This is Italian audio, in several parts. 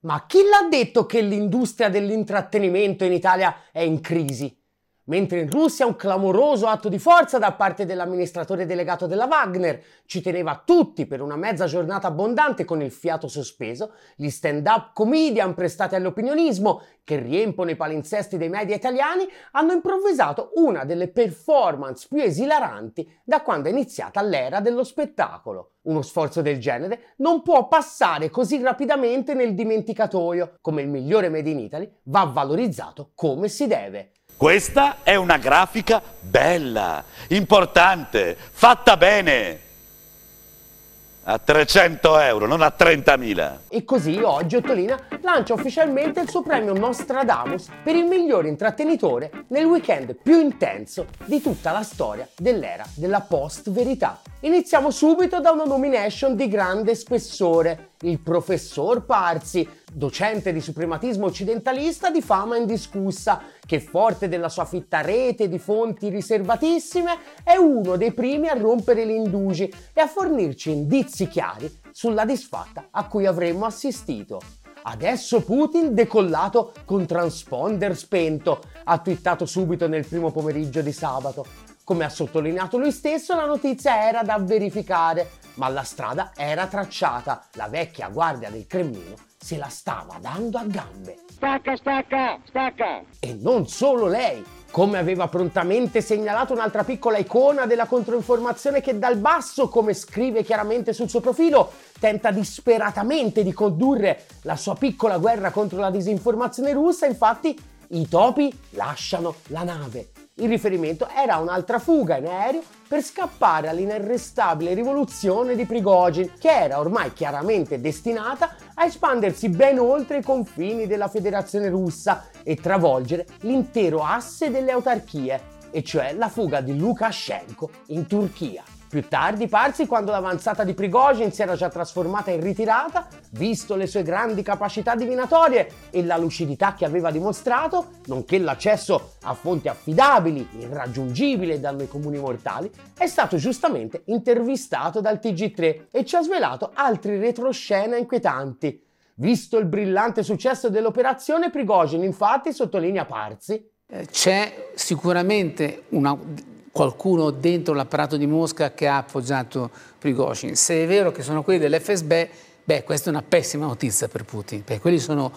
Ma chi l'ha detto che l'industria dell'intrattenimento in Italia è in crisi? Mentre in Russia un clamoroso atto di forza da parte dell'amministratore delegato della Wagner ci teneva tutti per una mezza giornata abbondante con il fiato sospeso, gli stand-up comedian prestati all'opinionismo che riempono i palinsesti dei media italiani hanno improvvisato una delle performance più esilaranti da quando è iniziata l'era dello spettacolo. Uno sforzo del genere non può passare così rapidamente nel dimenticatoio, come il migliore Made in Italy va valorizzato come si deve. Questa è una grafica bella, importante, fatta bene. A 300 euro, non a 30.000. E così oggi Ottolina lancia ufficialmente il suo premio Nostradamus per il miglior intrattenitore nel weekend più intenso di tutta la storia dell'era della post-verità. Iniziamo subito da una nomination di grande spessore, il professor Parzi, docente di suprematismo occidentalista di fama indiscussa, che forte della sua fitta rete di fonti riservatissime è uno dei primi a rompere gli indugi e a fornirci indizi chiari sulla disfatta a cui avremmo assistito. Adesso Putin decollato con transponder spento, ha twittato subito nel primo pomeriggio di sabato. Come ha sottolineato lui stesso, la notizia era da verificare, ma la strada era tracciata. La vecchia guardia del Cremlino se la stava dando a gambe. Stacca, stacca, stacca! E non solo lei, come aveva prontamente segnalato un'altra piccola icona della controinformazione che dal basso, come scrive chiaramente sul suo profilo, tenta disperatamente di condurre la sua piccola guerra contro la disinformazione russa, infatti i topi lasciano la nave il riferimento era un'altra fuga in aereo per scappare all'inarrestabile rivoluzione di Prigogine, che era ormai chiaramente destinata a espandersi ben oltre i confini della Federazione russa e travolgere l'intero asse delle autarchie, e cioè la fuga di Lukashenko in Turchia. Più tardi Parsi, quando l'avanzata di Prigozhin si era già trasformata in ritirata, visto le sue grandi capacità divinatorie e la lucidità che aveva dimostrato, nonché l'accesso a fonti affidabili, irraggiungibili da noi comuni mortali, è stato giustamente intervistato dal TG3 e ci ha svelato altri retroscena inquietanti. Visto il brillante successo dell'operazione, Prigozhin infatti sottolinea Parsi. Eh, c'è sicuramente una qualcuno dentro l'apparato di Mosca che ha appoggiato Prigozhin. Se è vero che sono quelli dell'FSB, beh, questa è una pessima notizia per Putin, perché quelli sono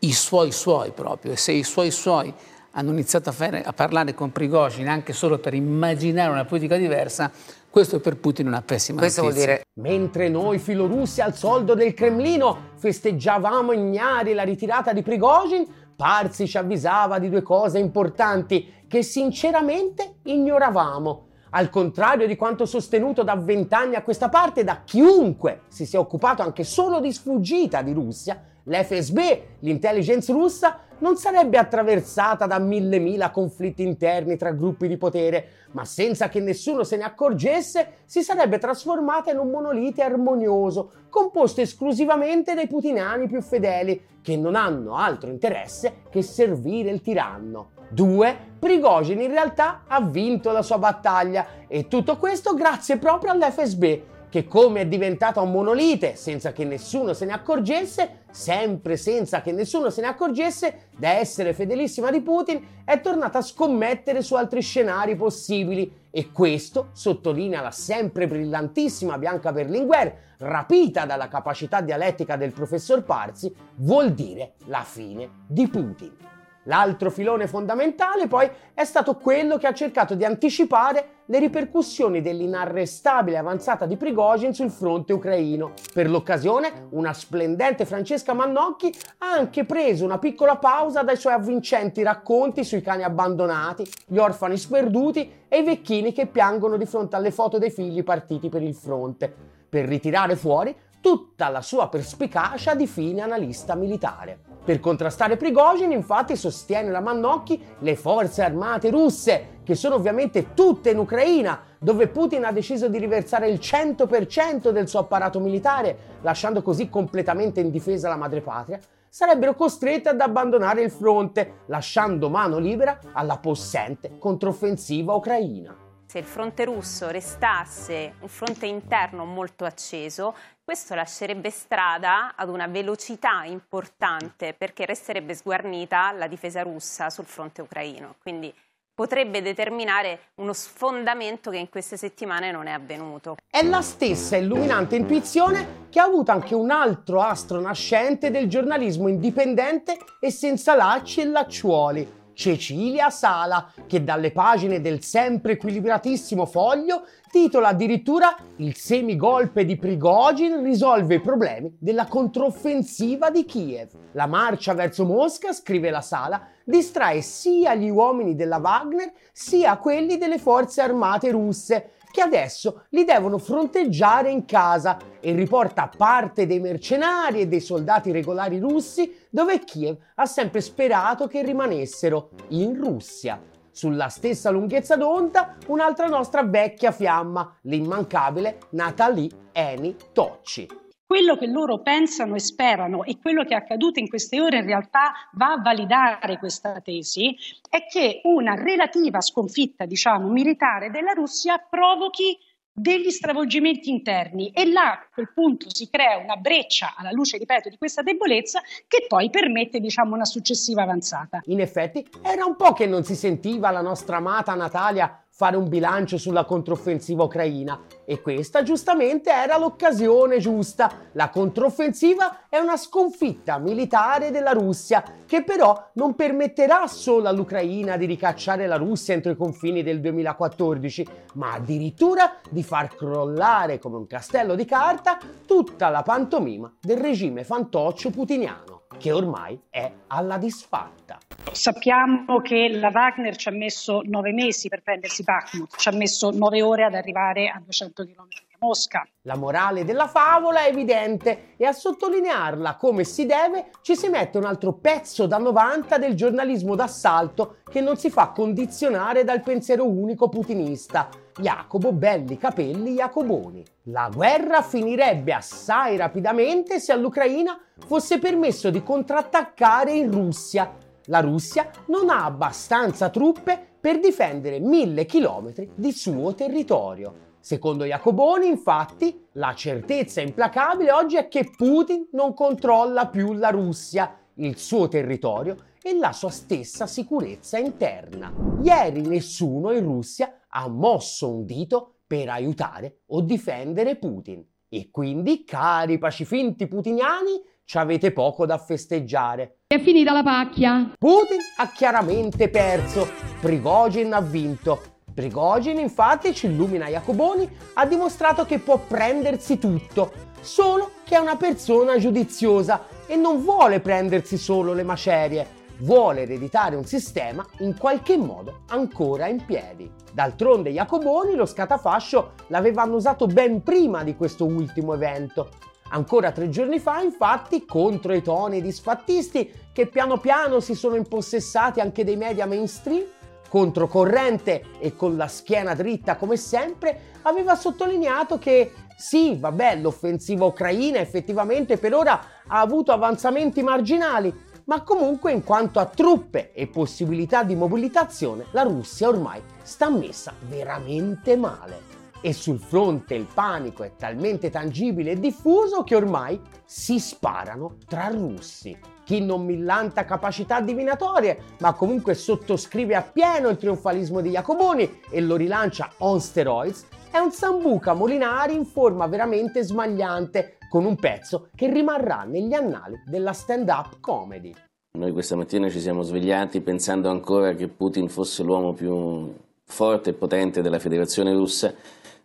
i suoi suoi proprio, e se i suoi suoi hanno iniziato a, fare, a parlare con Prigozhin anche solo per immaginare una politica diversa, questo è per Putin una pessima questo notizia. Vuol dire... Mentre noi filorussi al soldo del Cremlino festeggiavamo ignari la ritirata di Prigozhin, Parsi ci avvisava di due cose importanti che sinceramente ignoravamo. Al contrario di quanto sostenuto da vent'anni a questa parte da chiunque si sia occupato anche solo di sfuggita di Russia, l'FSB, l'intelligence russa, non sarebbe attraversata da mille mila conflitti interni tra gruppi di potere, ma senza che nessuno se ne accorgesse, si sarebbe trasformata in un monolite armonioso, composto esclusivamente dai putinani più fedeli, che non hanno altro interesse che servire il tiranno. 2. Prigozhin in realtà ha vinto la sua battaglia e tutto questo grazie proprio all'FSB che come è diventata un monolite senza che nessuno se ne accorgesse, sempre senza che nessuno se ne accorgesse, da essere fedelissima di Putin, è tornata a scommettere su altri scenari possibili e questo, sottolinea la sempre brillantissima Bianca Berlinguer, rapita dalla capacità dialettica del professor Parzi, vuol dire la fine di Putin. L'altro filone fondamentale poi è stato quello che ha cercato di anticipare le ripercussioni dell'inarrestabile avanzata di Prigozhin sul fronte ucraino. Per l'occasione, una splendente Francesca Mannocchi ha anche preso una piccola pausa dai suoi avvincenti racconti sui cani abbandonati, gli orfani sperduti e i vecchini che piangono di fronte alle foto dei figli partiti per il fronte, per ritirare fuori tutta la sua perspicacia di fine analista militare. Per contrastare Prigozhin, infatti, sostiene la Mannocchi le forze armate russe, che sono ovviamente tutte in Ucraina, dove Putin ha deciso di riversare il 100% del suo apparato militare, lasciando così completamente indifesa la madrepatria, sarebbero costrette ad abbandonare il fronte, lasciando mano libera alla possente controffensiva ucraina. Se il fronte russo restasse un fronte interno molto acceso, questo lascerebbe strada ad una velocità importante perché resterebbe sguarnita la difesa russa sul fronte ucraino. Quindi potrebbe determinare uno sfondamento che in queste settimane non è avvenuto. È la stessa illuminante intuizione che ha avuto anche un altro astro nascente del giornalismo indipendente e senza lacci e lacciuoli, Cecilia Sala, che dalle pagine del sempre equilibratissimo foglio titola addirittura Il semigolpe di Prigogine risolve i problemi della controffensiva di Kiev. La marcia verso Mosca, scrive la Sala, distrae sia gli uomini della Wagner sia quelli delle forze armate russe che adesso li devono fronteggiare in casa e riporta parte dei mercenari e dei soldati regolari russi dove Kiev ha sempre sperato che rimanessero, in Russia. Sulla stessa lunghezza d'onda un'altra nostra vecchia fiamma, l'immancabile Natalie Eni Tocci. Quello che loro pensano e sperano e quello che è accaduto in queste ore in realtà va a validare questa tesi è che una relativa sconfitta, diciamo, militare della Russia provochi degli stravolgimenti interni e là a quel punto si crea una breccia alla luce, ripeto, di questa debolezza che poi permette diciamo una successiva avanzata. In effetti era un po' che non si sentiva la nostra amata Natalia fare un bilancio sulla controffensiva ucraina e questa giustamente era l'occasione giusta. La controffensiva è una sconfitta militare della Russia che però non permetterà solo all'Ucraina di ricacciare la Russia entro i confini del 2014, ma addirittura di far crollare come un castello di carta tutta la pantomima del regime fantoccio putiniano che ormai è alla disfatta. Sappiamo che la Wagner ci ha messo nove mesi per prendersi Bakhmut, ci ha messo nove ore ad arrivare a 200 km da Mosca. La morale della favola è evidente e a sottolinearla come si deve ci si mette un altro pezzo da 90 del giornalismo d'assalto che non si fa condizionare dal pensiero unico putinista Jacopo Belli Capelli Jacoboni. La guerra finirebbe assai rapidamente se all'Ucraina fosse permesso di contrattaccare in Russia. La Russia non ha abbastanza truppe per difendere mille chilometri di suo territorio. Secondo Jacoboni, infatti, la certezza implacabile oggi è che Putin non controlla più la Russia, il suo territorio e la sua stessa sicurezza interna. Ieri nessuno in Russia ha mosso un dito per aiutare o difendere Putin. E quindi, cari pacifinti putiniani, ci avete poco da festeggiare. È finita la pacchia. Putin ha chiaramente perso, Prigogine ha vinto. Prigogine, infatti, ci illumina Jacoboni, ha dimostrato che può prendersi tutto, solo che è una persona giudiziosa e non vuole prendersi solo le macerie, vuole ereditare un sistema in qualche modo ancora in piedi. D'altronde Jacoboni lo scatafascio l'avevano usato ben prima di questo ultimo evento. Ancora tre giorni fa, infatti, contro i toni disfattisti che piano piano si sono impossessati anche dei media mainstream, controcorrente e con la schiena dritta come sempre, aveva sottolineato che sì, vabbè, l'offensiva ucraina effettivamente per ora ha avuto avanzamenti marginali, ma comunque in quanto a truppe e possibilità di mobilitazione la Russia ormai sta messa veramente male. E sul fronte il panico è talmente tangibile e diffuso che ormai si sparano tra russi. Chi non millanta capacità divinatorie, ma comunque sottoscrive appieno il trionfalismo di Jacoboni e lo rilancia on steroids, è un Sambuca Molinari in forma veramente smagliante, con un pezzo che rimarrà negli annali della stand-up comedy. Noi questa mattina ci siamo svegliati pensando ancora che Putin fosse l'uomo più forte e potente della federazione russa.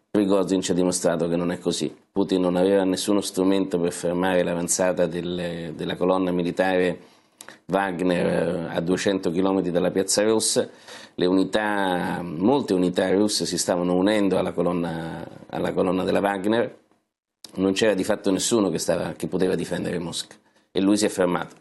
Prigozhin ci ha dimostrato che non è così. Putin non aveva nessuno strumento per fermare l'avanzata del, della colonna militare Wagner eh, a 200 km dalla piazza rossa. Unità, molte unità russe si stavano unendo alla colonna, alla colonna della Wagner non c'era di fatto nessuno che, stava, che poteva difendere Mosca e lui si è fermato.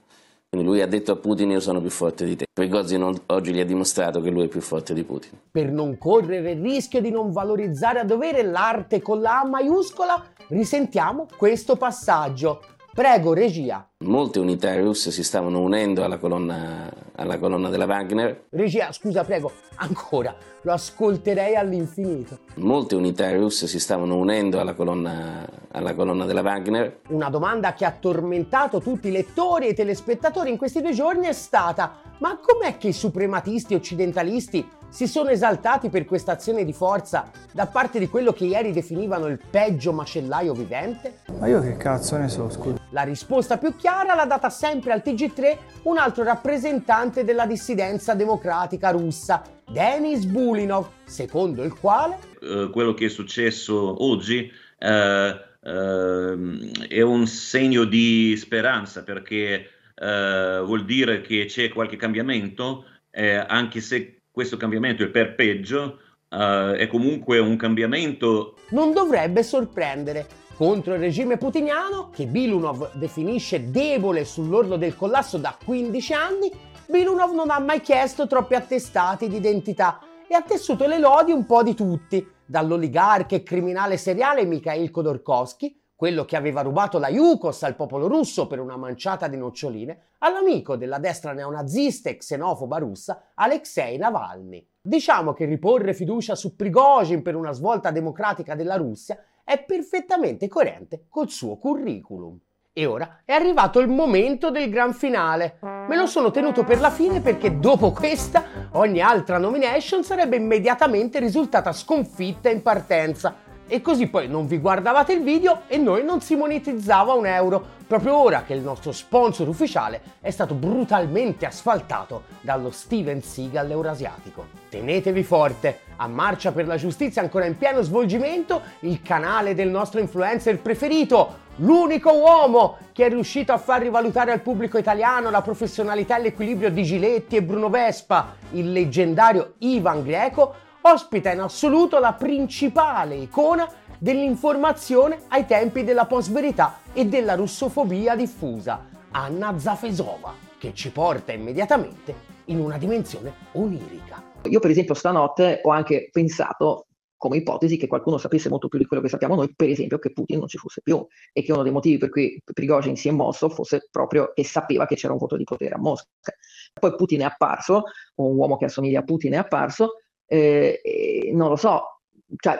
Quindi lui ha detto a Putin io sono più forte di te. Prigozhin oggi gli ha dimostrato che lui è più forte di Putin. Per non correre il rischio di non valorizzare a dovere l'arte con la A maiuscola, risentiamo questo passaggio. Prego, regia. Molte unità russe si stavano unendo alla colonna, alla colonna della Wagner. Regia, scusa, prego, ancora, lo ascolterei all'infinito. Molte unità russe si stavano unendo alla colonna, alla colonna della Wagner. Una domanda che ha tormentato tutti i lettori e i telespettatori in questi due giorni è stata: ma com'è che i suprematisti occidentalisti si sono esaltati per questa azione di forza da parte di quello che ieri definivano il peggio macellaio vivente? Ma io che cazzo ne so, scusa. La risposta più chiara l'ha data sempre al TG3 un altro rappresentante della dissidenza democratica russa, Denis Bulinov, secondo il quale uh, quello che è successo oggi uh, uh, è un segno di speranza perché vuol dire che c'è qualche cambiamento, eh, anche se questo cambiamento è per peggio, è comunque un cambiamento. Non dovrebbe sorprendere contro il regime putiniano, che Bilunov definisce debole sull'orlo del collasso da 15 anni, Bilunov non ha mai chiesto troppi attestati di identità e ha tessuto le lodi un po' di tutti, dall'oligarca e criminale seriale Mikhail Khodorkovsky, quello che aveva rubato la Yukos al popolo russo per una manciata di noccioline, all'amico della destra neonazista e xenofoba russa Alexei Navalny. Diciamo che riporre fiducia su Prigozhin per una svolta democratica della Russia è perfettamente coerente col suo curriculum. E ora è arrivato il momento del gran finale. Me lo sono tenuto per la fine perché dopo questa ogni altra nomination sarebbe immediatamente risultata sconfitta in partenza e così poi non vi guardavate il video e noi non si monetizzava un euro, proprio ora che il nostro sponsor ufficiale è stato brutalmente asfaltato dallo Steven Seagal eurasiatico. Tenetevi forte, a Marcia per la Giustizia ancora in pieno svolgimento, il canale del nostro influencer preferito, l'unico uomo che è riuscito a far rivalutare al pubblico italiano la professionalità e l'equilibrio di Giletti e Bruno Vespa, il leggendario Ivan Greco, ospita in assoluto la principale icona dell'informazione ai tempi della post-verità e della russofobia diffusa, Anna Zafesova, che ci porta immediatamente in una dimensione onirica. Io per esempio stanotte ho anche pensato come ipotesi che qualcuno sapesse molto più di quello che sappiamo noi, per esempio che Putin non ci fosse più e che uno dei motivi per cui Prigozhin si è mosso fosse proprio che sapeva che c'era un voto di potere a Mosca. Poi Putin è apparso, un uomo che assomiglia a Putin è apparso, eh, non lo so, cioè,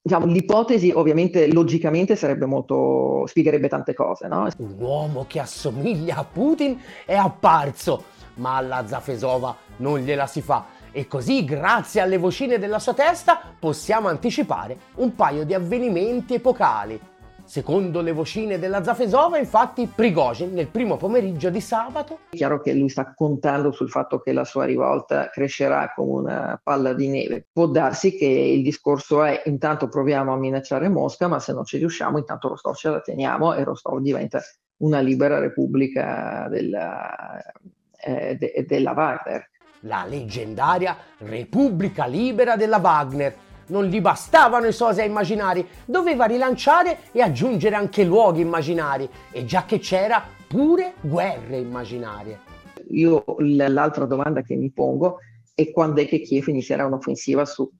diciamo, l'ipotesi ovviamente logicamente sarebbe molto, spiegherebbe tante cose, no? Un uomo che assomiglia a Putin è apparso, ma alla Zafesova non gliela si fa. E così, grazie alle vocine della sua testa, possiamo anticipare un paio di avvenimenti epocali Secondo le vocine della Zafesova, infatti, Prigozhin nel primo pomeriggio di sabato... È chiaro che lui sta contando sul fatto che la sua rivolta crescerà come una palla di neve. Può darsi che il discorso è intanto proviamo a minacciare Mosca, ma se non ci riusciamo intanto Rostov ce la teniamo e Rostov diventa una libera repubblica della, eh, de, della Wagner. La leggendaria Repubblica Libera della Wagner non gli bastavano i sosia immaginari, doveva rilanciare e aggiungere anche luoghi immaginari e già che c'era pure guerre immaginarie. Io l'altra domanda che mi pongo è quando è che Kiev inizierà un'offensiva su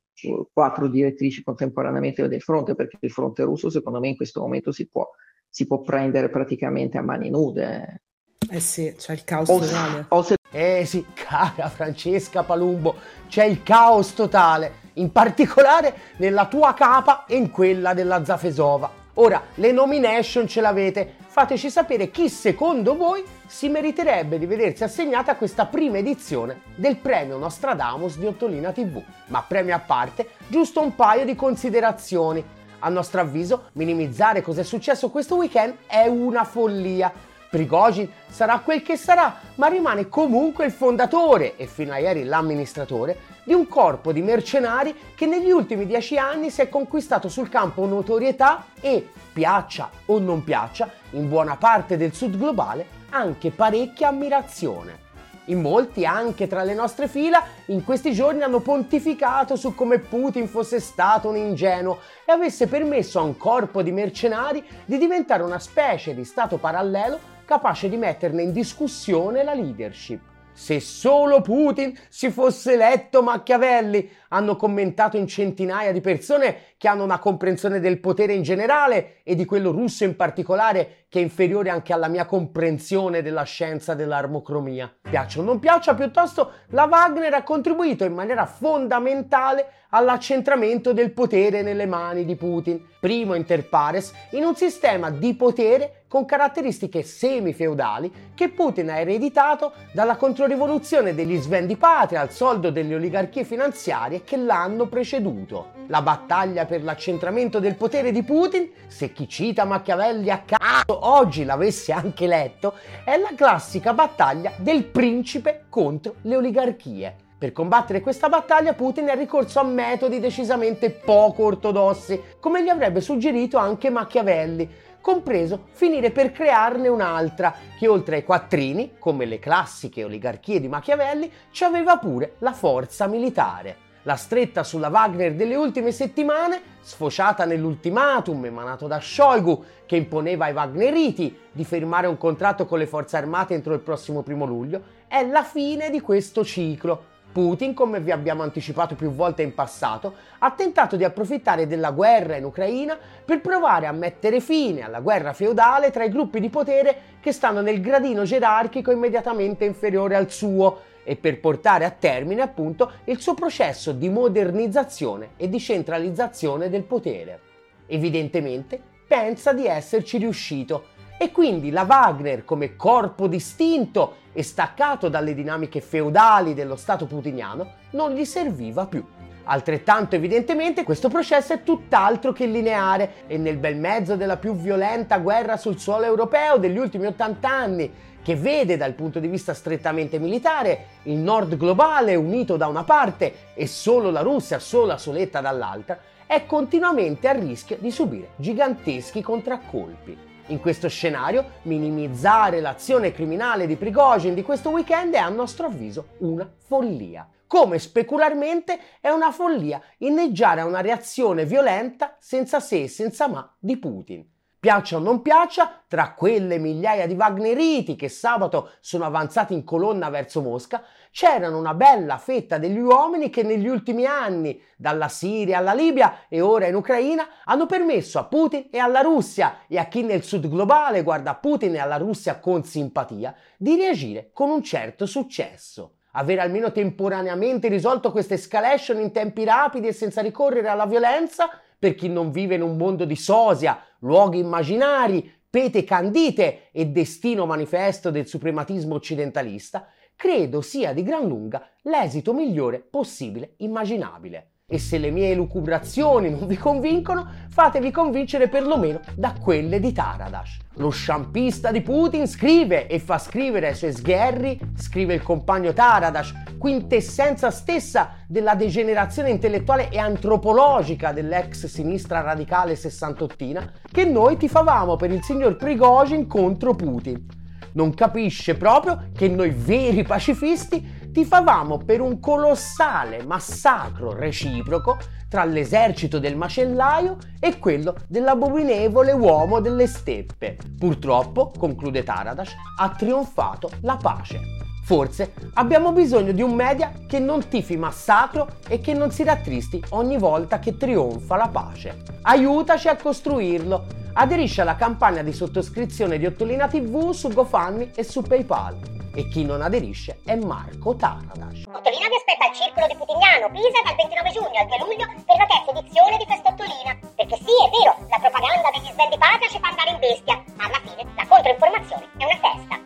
quattro direttrici contemporaneamente del fronte, perché il fronte russo secondo me in questo momento si può, si può prendere praticamente a mani nude. Eh sì, c'è il caos o, totale. O se... Eh sì, cara Francesca Palumbo, c'è il caos totale in particolare nella tua capa e in quella della Zafesova. Ora, le nomination ce l'avete, fateci sapere chi secondo voi si meriterebbe di vedersi assegnata questa prima edizione del premio Nostradamus di Ottolina TV. Ma premio a parte, giusto un paio di considerazioni. A nostro avviso, minimizzare cos'è successo questo weekend è una follia. Prigozhin sarà quel che sarà, ma rimane comunque il fondatore e fino a ieri l'amministratore di un corpo di mercenari che negli ultimi dieci anni si è conquistato sul campo notorietà e, piaccia o non piaccia, in buona parte del sud globale anche parecchia ammirazione. In molti, anche tra le nostre fila, in questi giorni hanno pontificato su come Putin fosse stato un ingenuo e avesse permesso a un corpo di mercenari di diventare una specie di stato parallelo capace di metterne in discussione la leadership. Se solo Putin si fosse eletto Machiavelli, hanno commentato in centinaia di persone che hanno una comprensione del potere in generale e di quello russo in particolare che è inferiore anche alla mia comprensione della scienza dell'armocromia. Piaccia o non piaccia, piuttosto la Wagner ha contribuito in maniera fondamentale all'accentramento del potere nelle mani di Putin, primo inter pares, in un sistema di potere con caratteristiche semi-feudali che Putin ha ereditato dalla controrivoluzione degli svendi patria al soldo delle oligarchie finanziarie che l'hanno preceduto. La battaglia per l'accentramento del potere di Putin, se chi cita Machiavelli a caso oggi l'avesse anche letto, è la classica battaglia del principe contro le oligarchie. Per combattere questa battaglia Putin è ricorso a metodi decisamente poco ortodossi, come gli avrebbe suggerito anche Machiavelli, compreso finire per crearne un'altra, che oltre ai quattrini, come le classiche oligarchie di Machiavelli, ci aveva pure la forza militare. La stretta sulla Wagner delle ultime settimane, sfociata nell'ultimatum emanato da Shoigu, che imponeva ai Wagneriti di firmare un contratto con le forze armate entro il prossimo primo luglio, è la fine di questo ciclo, Putin, come vi abbiamo anticipato più volte in passato, ha tentato di approfittare della guerra in Ucraina per provare a mettere fine alla guerra feudale tra i gruppi di potere che stanno nel gradino gerarchico immediatamente inferiore al suo e per portare a termine appunto il suo processo di modernizzazione e di centralizzazione del potere. Evidentemente pensa di esserci riuscito e quindi la Wagner come corpo distinto e staccato dalle dinamiche feudali dello Stato putiniano non gli serviva più. Altrettanto evidentemente questo processo è tutt'altro che lineare e nel bel mezzo della più violenta guerra sul suolo europeo degli ultimi 80 anni, che vede dal punto di vista strettamente militare il nord globale unito da una parte e solo la Russia sola soletta dall'altra, è continuamente a rischio di subire giganteschi contraccolpi. In questo scenario, minimizzare l'azione criminale di Prigozhin di questo weekend è a nostro avviso una follia. Come specularmente è una follia inneggiare a una reazione violenta senza se e senza ma di Putin. Piaccia o non piaccia, tra quelle migliaia di Wagneriti che sabato sono avanzati in colonna verso Mosca, c'erano una bella fetta degli uomini che negli ultimi anni, dalla Siria alla Libia e ora in Ucraina, hanno permesso a Putin e alla Russia e a chi nel sud globale guarda Putin e alla Russia con simpatia, di reagire con un certo successo. Avere almeno temporaneamente risolto questa escalation in tempi rapidi e senza ricorrere alla violenza per chi non vive in un mondo di sosia, luoghi immaginari, pete candite e destino manifesto del suprematismo occidentalista, credo sia di gran lunga l'esito migliore possibile immaginabile. E se le mie elucubrazioni non vi convincono, fatevi convincere perlomeno da quelle di Taradas. Lo sciampista di Putin scrive e fa scrivere ai suoi sgherri, scrive il compagno Taradas, quintessenza stessa della degenerazione intellettuale e antropologica dell'ex sinistra radicale sessantottina, che noi tifavamo per il signor Prigozhin contro Putin. Non capisce proprio che noi veri pacifisti tifavamo per un colossale massacro reciproco tra l'esercito del macellaio e quello dell'abominevole uomo delle steppe. Purtroppo, conclude Taradas, ha trionfato la pace. Forse abbiamo bisogno di un media che non tifi massacro e che non si rattristi ogni volta che trionfa la pace. Aiutaci a costruirlo. Aderisci alla campagna di sottoscrizione di Ottolina TV su GoFundMe e su PayPal e chi non aderisce è Marco Taradas. Ottolina vi aspetta al Circolo di Putignano, Pisa dal 29 giugno al 2 luglio per la terza edizione di Festottolina. Perché sì, è vero, la propaganda degli sbandi patria ci fa andare in bestia, ma alla fine la controinformazione è una festa.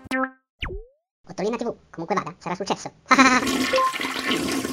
Ottolina TV, comunque vada, sarà successo.